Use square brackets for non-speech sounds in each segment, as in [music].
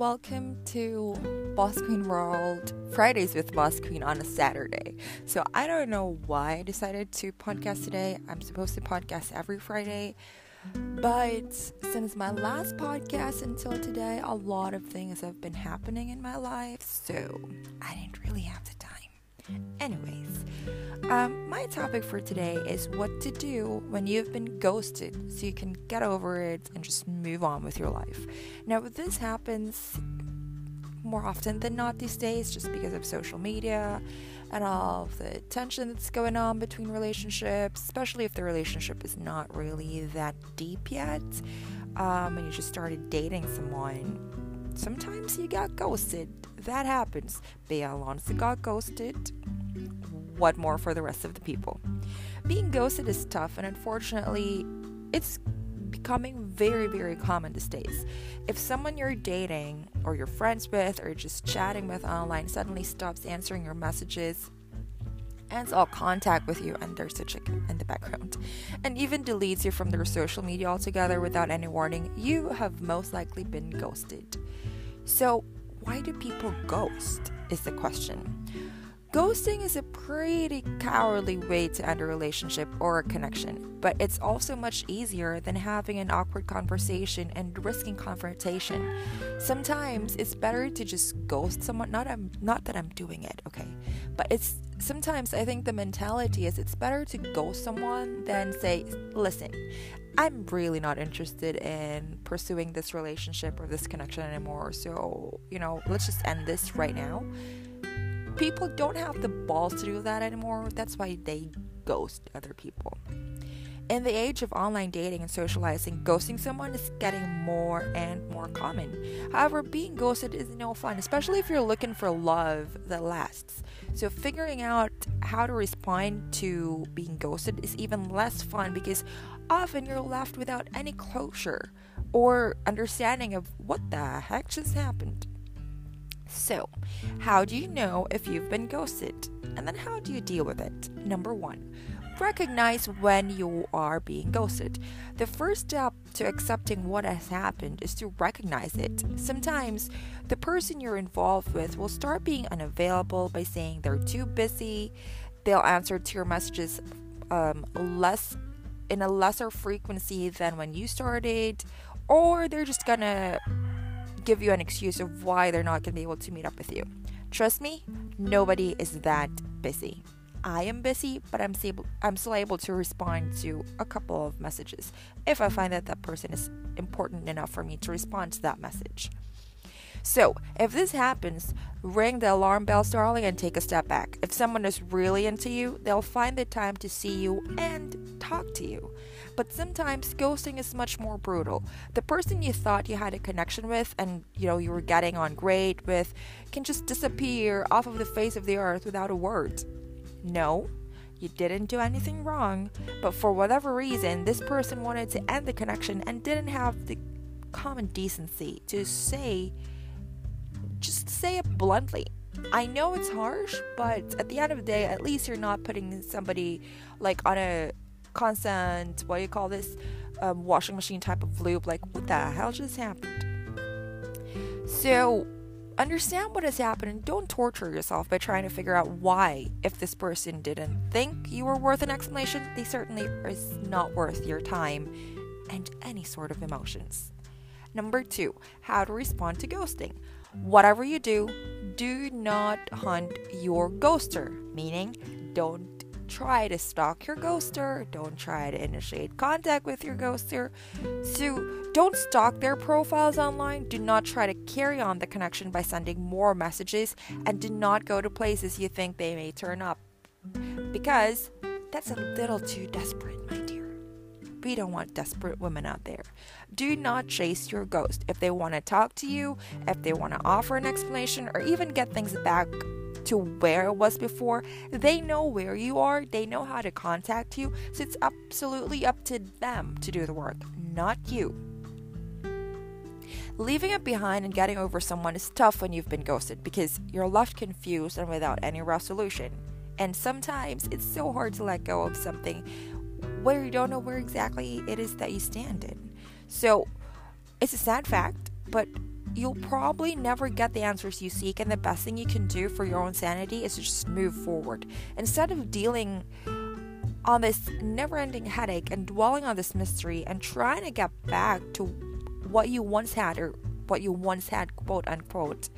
welcome to Boss Queen World Fridays with Boss Queen on a Saturday. So, I don't know why I decided to podcast today. I'm supposed to podcast every Friday, but since my last podcast until today, a lot of things have been happening in my life, so I didn't really have the time. Anyways, um, my topic for today is what to do when you've been ghosted so you can get over it and just move on with your life. Now, this happens more often than not these days just because of social media and all of the tension that's going on between relationships, especially if the relationship is not really that deep yet um, and you just started dating someone. Sometimes you got ghosted. That happens. Alonso got ghosted what more for the rest of the people. Being ghosted is tough, and unfortunately, it's becoming very, very common these days. If someone you're dating, or you're friends with, or just chatting with online suddenly stops answering your messages, ends all contact with you, and there's a chicken in the background, and even deletes you from their social media altogether without any warning, you have most likely been ghosted. So, why do people ghost? Is the question. Ghosting is a pretty cowardly way to end a relationship or a connection, but it's also much easier than having an awkward conversation and risking confrontation. Sometimes it's better to just ghost someone. Not I'm not that I'm doing it, okay, but it's sometimes I think the mentality is it's better to ghost someone than say, listen, I'm really not interested in pursuing this relationship or this connection anymore. So you know, let's just end this right now people don't have the balls to do that anymore. That's why they ghost other people. In the age of online dating and socializing, ghosting someone is getting more and more common. However, being ghosted is no fun, especially if you're looking for love that lasts. So, figuring out how to respond to being ghosted is even less fun because often you're left without any closure or understanding of what the heck just happened. So, how do you know if you've been ghosted? And then how do you deal with it? Number one, recognize when you are being ghosted. The first step to accepting what has happened is to recognize it. Sometimes the person you're involved with will start being unavailable by saying they're too busy, they'll answer to your messages um, less in a lesser frequency than when you started, or they're just gonna give you an excuse of why they're not going to be able to meet up with you. Trust me, nobody is that busy. I am busy, but I'm able, I'm still able to respond to a couple of messages if I find that that person is important enough for me to respond to that message. So, if this happens, ring the alarm bells, darling, and take a step back. If someone is really into you, they'll find the time to see you and talk to you. But sometimes ghosting is much more brutal. The person you thought you had a connection with and you know you were getting on great with can just disappear off of the face of the earth without a word. No, you didn't do anything wrong, but for whatever reason, this person wanted to end the connection and didn't have the common decency to say say it bluntly. I know it's harsh, but at the end of the day, at least you're not putting somebody like on a constant, what do you call this, um, washing machine type of loop. Like, what the hell just happened? So, understand what has happened and don't torture yourself by trying to figure out why. If this person didn't think you were worth an explanation, they certainly is not worth your time and any sort of emotions. Number two, how to respond to ghosting. Whatever you do, do not hunt your ghoster, meaning don't try to stalk your ghoster, don't try to initiate contact with your ghoster. So, don't stalk their profiles online. Do not try to carry on the connection by sending more messages, and do not go to places you think they may turn up because that's a little too desperate. We don't want desperate women out there. Do not chase your ghost. If they want to talk to you, if they want to offer an explanation, or even get things back to where it was before. They know where you are, they know how to contact you, so it's absolutely up to them to do the work, not you. Leaving it behind and getting over someone is tough when you've been ghosted because you're left confused and without any resolution. And sometimes it's so hard to let go of something where you don't know where exactly it is that you stand in. So it's a sad fact, but you'll probably never get the answers you seek, and the best thing you can do for your own sanity is to just move forward. Instead of dealing on this never ending headache and dwelling on this mystery and trying to get back to what you once had or what you once had, quote unquote,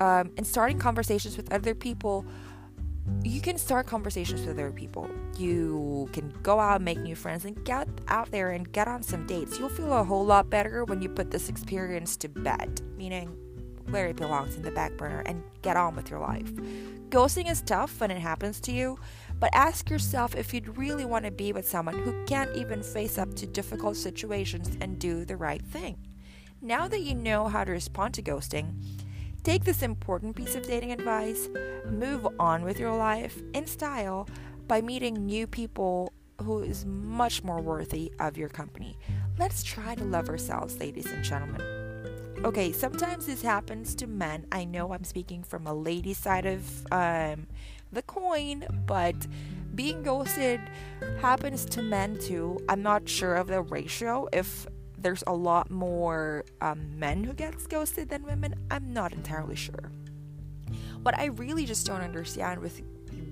um, and starting conversations with other people you can start conversations with other people. You can go out, and make new friends, and get out there and get on some dates. You'll feel a whole lot better when you put this experience to bed, meaning where it belongs in the back burner, and get on with your life. Ghosting is tough when it happens to you, but ask yourself if you'd really want to be with someone who can't even face up to difficult situations and do the right thing. Now that you know how to respond to ghosting, Take this important piece of dating advice, move on with your life in style by meeting new people who is much more worthy of your company. Let's try to love ourselves, ladies and gentlemen. Okay, sometimes this happens to men. I know I'm speaking from a lady side of um, the coin, but being ghosted happens to men too. I'm not sure of the ratio if there's a lot more um, men who gets ghosted than women. I'm not entirely sure. What I really just don't understand with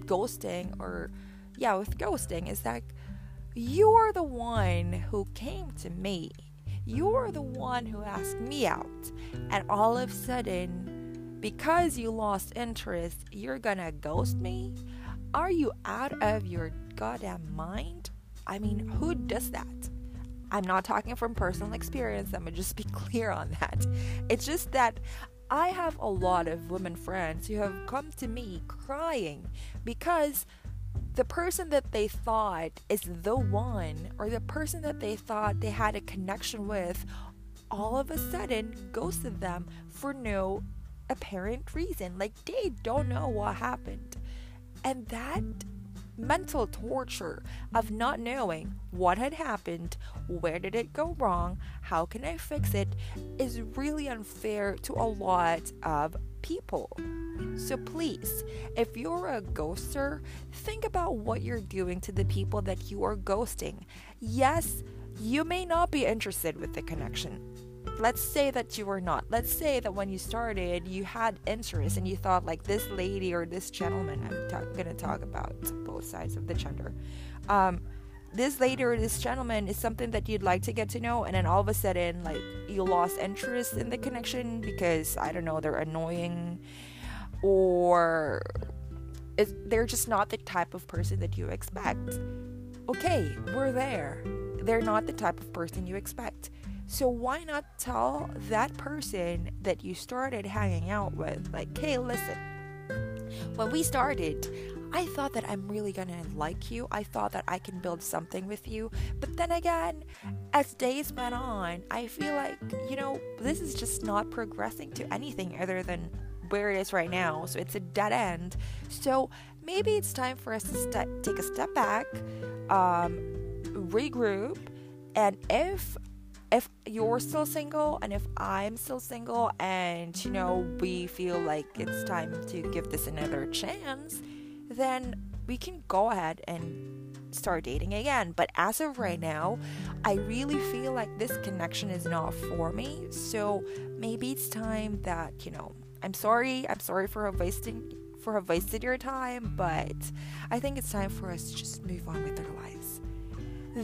ghosting, or yeah, with ghosting, is that you're the one who came to me. You're the one who asked me out. And all of a sudden, because you lost interest, you're gonna ghost me? Are you out of your goddamn mind? I mean, who does that? I'm not talking from personal experience. I'm gonna just be [laughs] clear on that. It's just that I have a lot of women friends who have come to me crying because the person that they thought is the one or the person that they thought they had a connection with all of a sudden ghosted them for no apparent reason. Like they don't know what happened. And that mental torture of not knowing what had happened, where did it go wrong, how can I fix it, is really unfair to a lot of people. So please, if you're a ghoster, think about what you're doing to the people that you are ghosting. Yes, you may not be interested with the connection let's say that you were not. Let's say that when you started, you had interest and you thought, like, this lady or this gentleman, I'm ta- to talk about both sides of the gender. Um, this lady or this gentleman is something that you'd like to get to know, and then all of a sudden, like, you lost interest in the connection because, I don't know, they're annoying or they're just not the type of person that you expect. Okay, we're there. They're not the type of person you expect so why not tell that person that you started hanging out with, like, hey, listen, when we started, I thought that I'm really gonna like you. I thought that I can build something with you. But then again, as days went on, I feel like, you know, this is just not progressing to anything other than where it is right now. So it's a dead end. So maybe it's time for us to take a step back, um, regroup, and if if you're still single and if I'm still single and you know we feel like it's time to give this another chance, then we can go ahead and start dating again. But as of right now, I really feel like this connection is not for me. So maybe it's time that, you know, I'm sorry. I'm sorry for wasting for have wasted your time, but I think it's time for us to just move on with our lives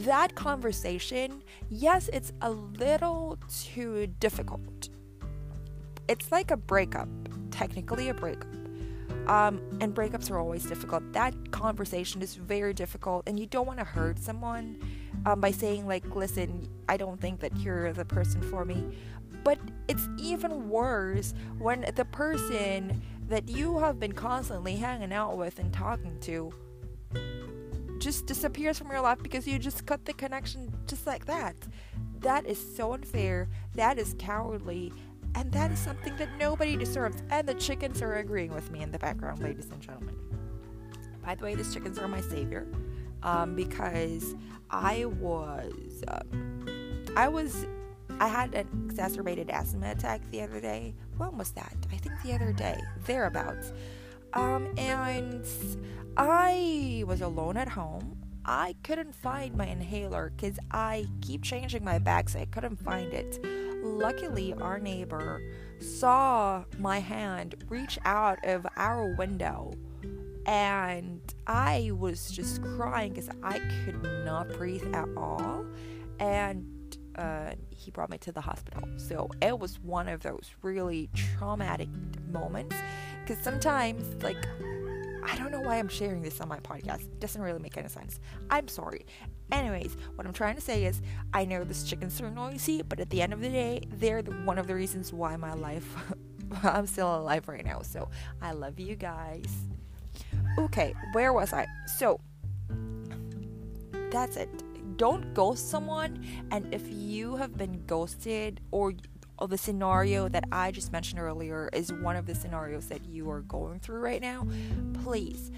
that conversation, yes, it's a little too difficult. It's like a breakup, technically a breakup. Um, and breakups are always difficult. That conversation is very difficult, and you don't want to hurt someone um, by saying, like, listen, I don't think that you're the person for me. But it's even worse when the person that you have been constantly hanging out with and talking to just disappears from your life because you just cut the connection just like that. That is so unfair. That is cowardly. And that is something that nobody deserves. And the chickens are agreeing with me in the background, ladies and gentlemen. By the way, these chickens are my savior um, because I was, um, I was, I had an exacerbated asthma attack the other day. When was that? I think the other day, thereabouts. Um, and I was alone at home. I couldn't find my inhaler because I keep changing my bags. I couldn't find it. luckily, our neighbor saw my hand reach out of our window and I was just crying because I could not breathe at all. And uh, he brought me to the hospital. So it was one of those really traumatic moments because sometimes, like, I don't know why I'm sharing this on my podcast. It doesn't really make any sense. I'm sorry. Anyways, what I'm trying to say is, I know this chickens are noisy, but at the end of the day, they're the, one of the reasons why my life, [laughs] I'm still alive right now. So I love you guys. Okay, where was I? So that's it. Don't ghost someone, and if you have been ghosted or or the scenario that I just mentioned earlier is one of the scenarios that you are going through right now, please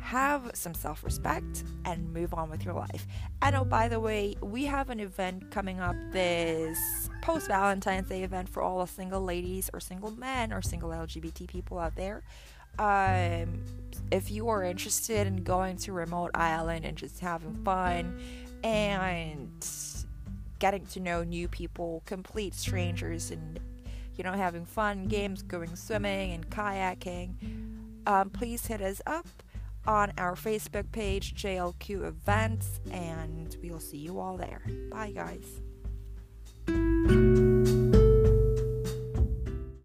have some self respect and move on with your life. And oh, by the way, we have an event coming up this post Valentine's Day event for all the single ladies or single men or single LGBT people out there. Um, if you are interested in going to remote island and just having fun and getting to know new people, complete strangers, and you know, having fun games, going swimming and kayaking, um, please hit us up on our Facebook page, JLQ Events, and we'll see you all there. Bye, guys.